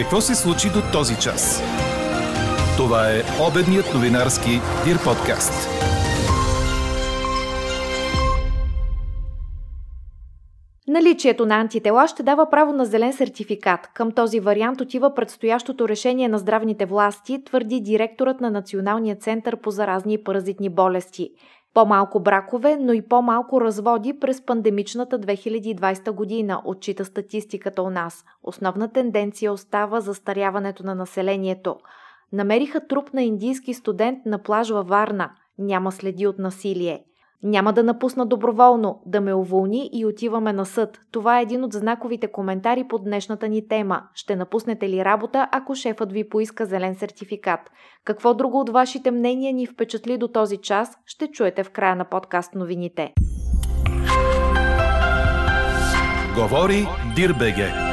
Какво се случи до този час? Това е обедният новинарски Дир подкаст. Наличието на антитела ще дава право на зелен сертификат. Към този вариант отива предстоящото решение на здравните власти, твърди директорът на Националния център по заразни и паразитни болести. По-малко бракове, но и по-малко разводи през пандемичната 2020 година, отчита статистиката у нас. Основна тенденция остава застаряването на населението. Намериха труп на индийски студент на плаж във Варна. Няма следи от насилие. Няма да напусна доброволно, да ме уволни и отиваме на съд. Това е един от знаковите коментари под днешната ни тема. Ще напуснете ли работа, ако шефът ви поиска зелен сертификат? Какво друго от вашите мнения ни впечатли до този час, ще чуете в края на подкаст новините. Говори Дирбеге.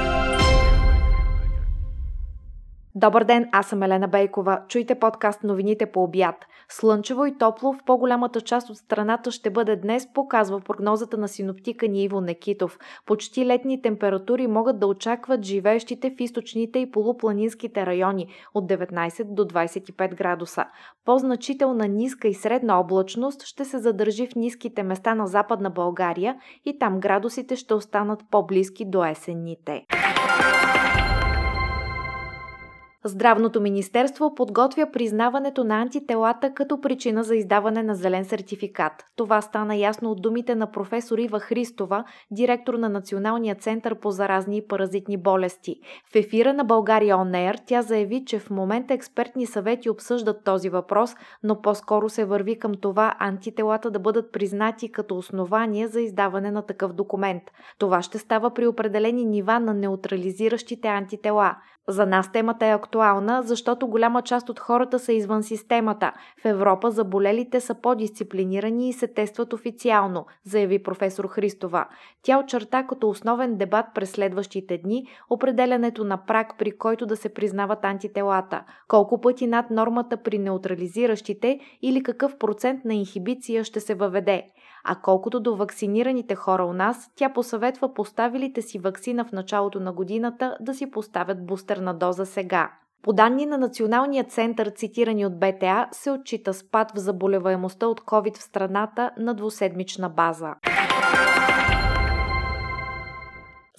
Добър ден, аз съм Елена Бейкова. Чуйте подкаст новините по обяд. Слънчево и топло в по-голямата част от страната ще бъде днес, показва прогнозата на синоптика ни Иво Некитов. Почти летни температури могат да очакват живеещите в източните и полупланинските райони от 19 до 25 градуса. По-значителна ниска и средна облачност ще се задържи в ниските места на Западна България и там градусите ще останат по-близки до есенните. Здравното министерство подготвя признаването на антителата като причина за издаване на зелен сертификат. Това стана ясно от думите на професор Ива Христова, директор на Националния център по заразни и паразитни болести. В ефира на България ОНЕР тя заяви, че в момента експертни съвети обсъждат този въпрос, но по-скоро се върви към това антителата да бъдат признати като основание за издаване на такъв документ. Това ще става при определени нива на неутрализиращите антитела. За нас темата е актуална, защото голяма част от хората са извън системата. В Европа заболелите са по-дисциплинирани и се тестват официално, заяви професор Христова. Тя очерта като основен дебат през следващите дни определянето на прак, при който да се признават антителата. Колко пъти над нормата при неутрализиращите или какъв процент на инхибиция ще се въведе. А колкото до вакцинираните хора у нас, тя посъветва поставилите си вакцина в началото на годината да си поставят бустерна доза сега. По данни на Националния център, цитирани от БТА, се отчита спад в заболеваемостта от COVID в страната на двуседмична база.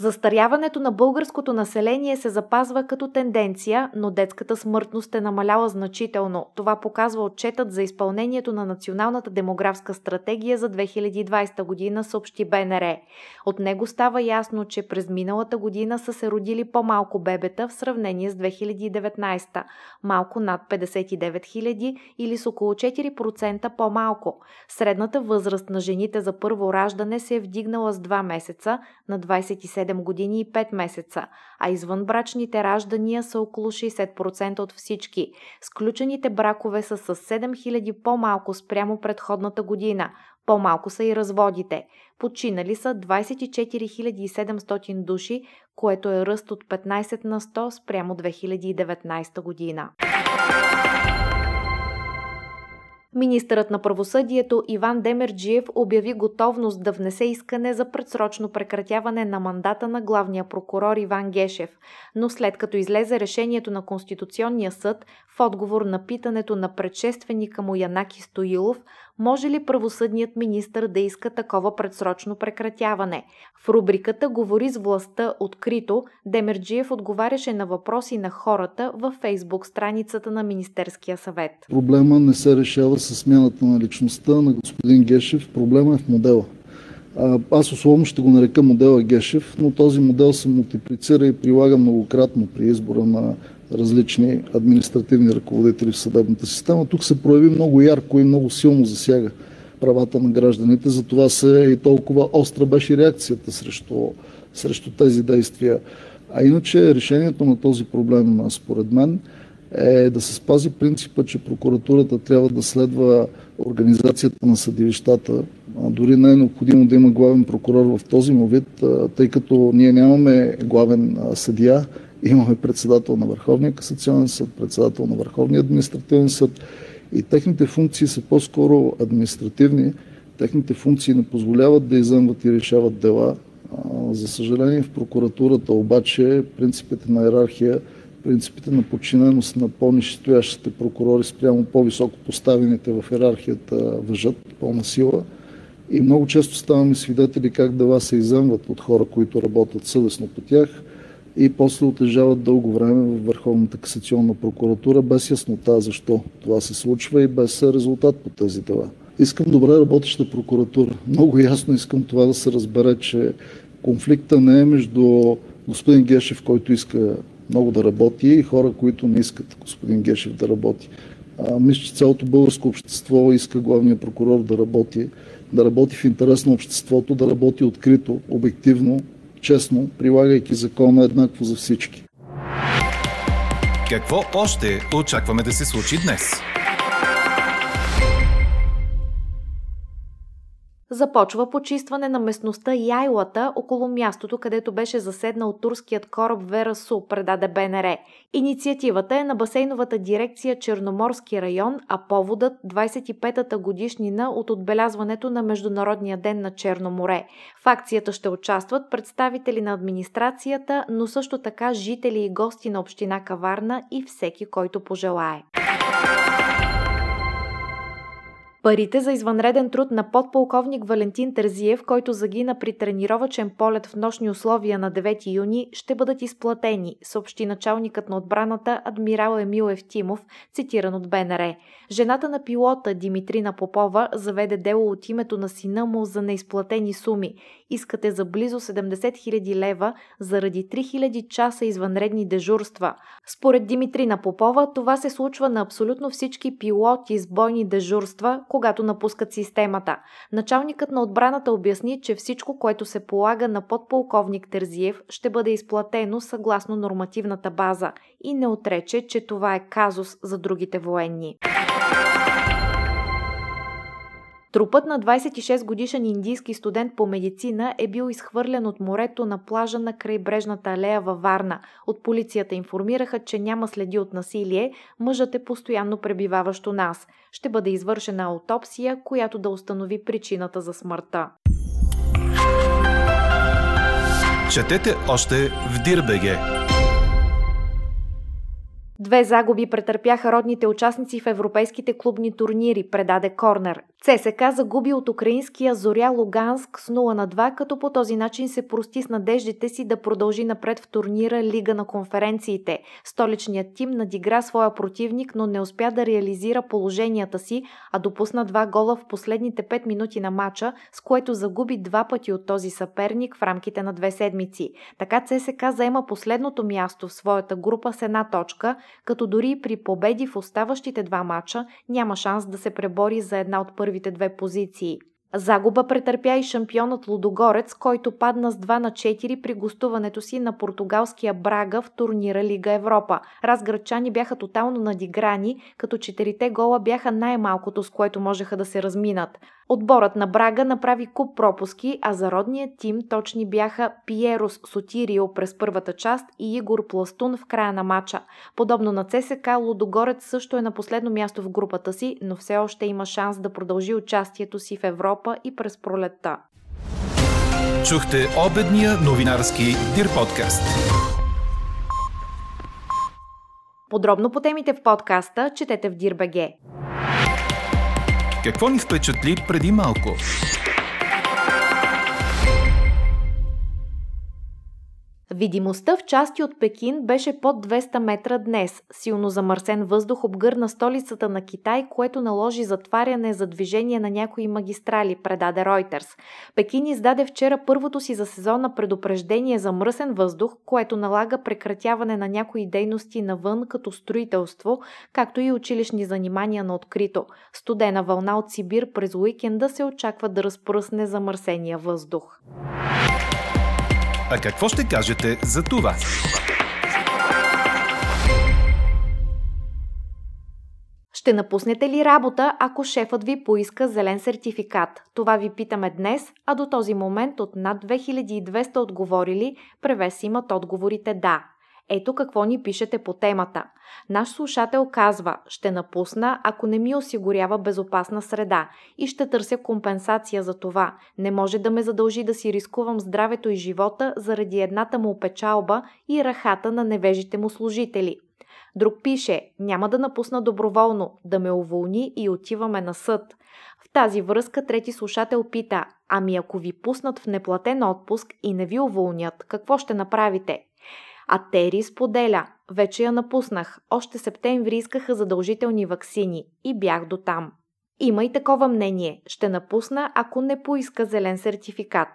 Застаряването на българското население се запазва като тенденция, но детската смъртност е намаляла значително. Това показва отчетът за изпълнението на Националната демографска стратегия за 2020 година, съобщи БНР. От него става ясно, че през миналата година са се родили по-малко бебета в сравнение с 2019, малко над 59 000 или с около 4% по-малко. Средната възраст на жените за първо раждане се е вдигнала с 2 месеца на 27 7 години и 5 месеца, а извънбрачните раждания са около 60% от всички. Сключените бракове са с 7000 по-малко спрямо предходната година. По-малко са и разводите. Починали са 24 700 души, което е ръст от 15 на 100 спрямо 2019 година. Министърът на правосъдието Иван Демерджиев обяви готовност да внесе искане за предсрочно прекратяване на мандата на главния прокурор Иван Гешев, но след като излезе решението на Конституционния съд в отговор на питането на предшественика му Янаки Стоилов, може ли правосъдният министр да иска такова предсрочно прекратяване. В рубриката Говори с властта открито, Демерджиев отговаряше на въпроси на хората във фейсбук страницата на Министерския съвет. Проблема не се решава с смяната на личността на господин Гешев, проблема е в модела. Аз условно ще го нарека модела Гешев, но този модел се мултиплицира и прилага многократно при избора на различни административни ръководители в съдебната система. Тук се прояви много ярко и много силно засяга правата на гражданите. Затова се и толкова остра беше реакцията срещу, срещу тези действия. А иначе решението на този проблем, според мен, е да се спази принципа, че прокуратурата трябва да следва организацията на съдилищата. Дори не е необходимо да има главен прокурор в този му вид, тъй като ние нямаме главен съдия, Имаме председател на Върховния касационен съд, председател на Върховния административен съд и техните функции са по-скоро административни. Техните функции не позволяват да изъмват и решават дела. За съжаление в прокуратурата обаче принципите на иерархия принципите на подчиненост на по-нищоящите прокурори спрямо по-високо поставените в иерархията въжат пълна сила. И много често ставаме свидетели как дела се иземват от хора, които работят съвестно по тях и после отежават дълго време в Върховната касационна прокуратура без яснота защо това се случва и без резултат по тези дела. Искам добре работеща прокуратура. Много ясно искам това да се разбере, че конфликта не е между господин Гешев, който иска много да работи и хора, които не искат господин Гешев да работи. А, мисля, че цялото българско общество иска главния прокурор да работи, да работи в интерес на обществото, да работи открито, обективно, честно, прилагайки закона еднакво за всички. Какво още очакваме да се случи днес? Започва почистване на местността Яйлата около мястото, където беше заседнал турският кораб Вера Су, предаде БНР. Инициативата е на басейновата дирекция Черноморски район, а поводът 25-та годишнина от отбелязването на Международния ден на Черно море. В акцията ще участват представители на администрацията, но също така жители и гости на община Каварна и всеки, който пожелае. Парите за извънреден труд на подполковник Валентин Тързиев, който загина при тренировачен полет в нощни условия на 9 юни, ще бъдат изплатени, съобщи началникът на отбраната адмирал Емил Евтимов, цитиран от БНР. Жената на пилота Димитрина Попова заведе дело от името на сина му за неизплатени суми. Искате за близо 70 000 лева заради 3000 часа извънредни дежурства. Според Димитрина Попова, това се случва на абсолютно всички пилоти с бойни дежурства, когато напускат системата. Началникът на отбраната обясни, че всичко, което се полага на подполковник Терзиев, ще бъде изплатено съгласно нормативната база и не отрече, че това е казус за другите военни. Трупът на 26 годишен индийски студент по медицина е бил изхвърлен от морето на плажа на крайбрежната алея във Варна. От полицията информираха, че няма следи от насилие, мъжът е постоянно пребиваващ у нас. Ще бъде извършена аутопсия, която да установи причината за смъртта. Четете още в Дирбеге! Две загуби претърпяха родните участници в европейските клубни турнири, предаде Корнер. ЦСК загуби от украинския Зоря Луганск с 0 на 2, като по този начин се прости с надеждите си да продължи напред в турнира Лига на конференциите. Столичният тим надигра своя противник, но не успя да реализира положенията си, а допусна два гола в последните 5 минути на матча, с което загуби два пъти от този съперник в рамките на две седмици. Така ЦСК заема последното място в своята група с една точка, като дори при победи в оставащите два мача няма шанс да се пребори за една от първите две позиции. Загуба претърпя и шампионът Лудогорец, който падна с 2 на 4 при гостуването си на португалския Брага в турнира Лига Европа. Разградчани бяха тотално надиграни, като четирите гола бяха най-малкото, с което можеха да се разминат. Отборът на Брага направи куп пропуски, а за родния тим точни бяха Пиерос Сотирио през първата част и Игор Пластун в края на матча. Подобно на ЦСК, Лудогорец също е на последно място в групата си, но все още има шанс да продължи участието си в Европа и през пролетта. Чухте обедния новинарски Дир подкаст. Подробно по темите в подкаста четете в Дирбеге. Какво ни впечатли преди малко? Видимостта в части от Пекин беше под 200 метра днес. Силно замърсен въздух обгърна столицата на Китай, което наложи затваряне за движение на някои магистрали, предаде Reuters. Пекин издаде вчера първото си за сезона предупреждение за мръсен въздух, което налага прекратяване на някои дейности навън, като строителство, както и училищни занимания на открито. Студена вълна от Сибир през уикенда се очаква да разпръсне замърсения въздух. А какво ще кажете за това? Ще напуснете ли работа, ако шефът ви поиска зелен сертификат? Това ви питаме днес, а до този момент от над 2200 отговорили, превес имат отговорите да. Ето какво ни пишете по темата. Наш слушател казва, ще напусна, ако не ми осигурява безопасна среда и ще търся компенсация за това. Не може да ме задължи да си рискувам здравето и живота заради едната му печалба и рахата на невежите му служители. Друг пише, няма да напусна доброволно, да ме уволни и отиваме на съд. В тази връзка трети слушател пита, ами ако ви пуснат в неплатен отпуск и не ви уволнят, какво ще направите? А Тери споделя, вече я напуснах, още септември искаха задължителни ваксини и бях до там. Има и такова мнение, ще напусна, ако не поиска зелен сертификат.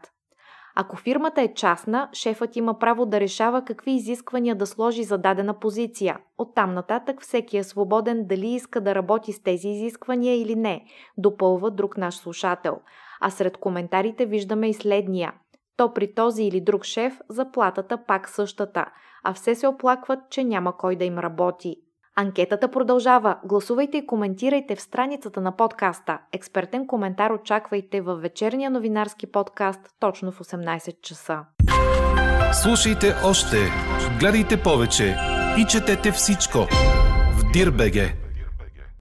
Ако фирмата е частна, шефът има право да решава какви изисквания да сложи за дадена позиция. Оттам нататък всеки е свободен дали иска да работи с тези изисквания или не, допълва друг наш слушател. А сред коментарите виждаме и следния. То при този или друг шеф заплатата пак същата, а все се оплакват, че няма кой да им работи. Анкетата продължава. Гласувайте и коментирайте в страницата на подкаста. Експертен коментар очаквайте във вечерния новинарски подкаст точно в 18 часа. Слушайте още, гледайте повече и четете всичко в Дирбеге.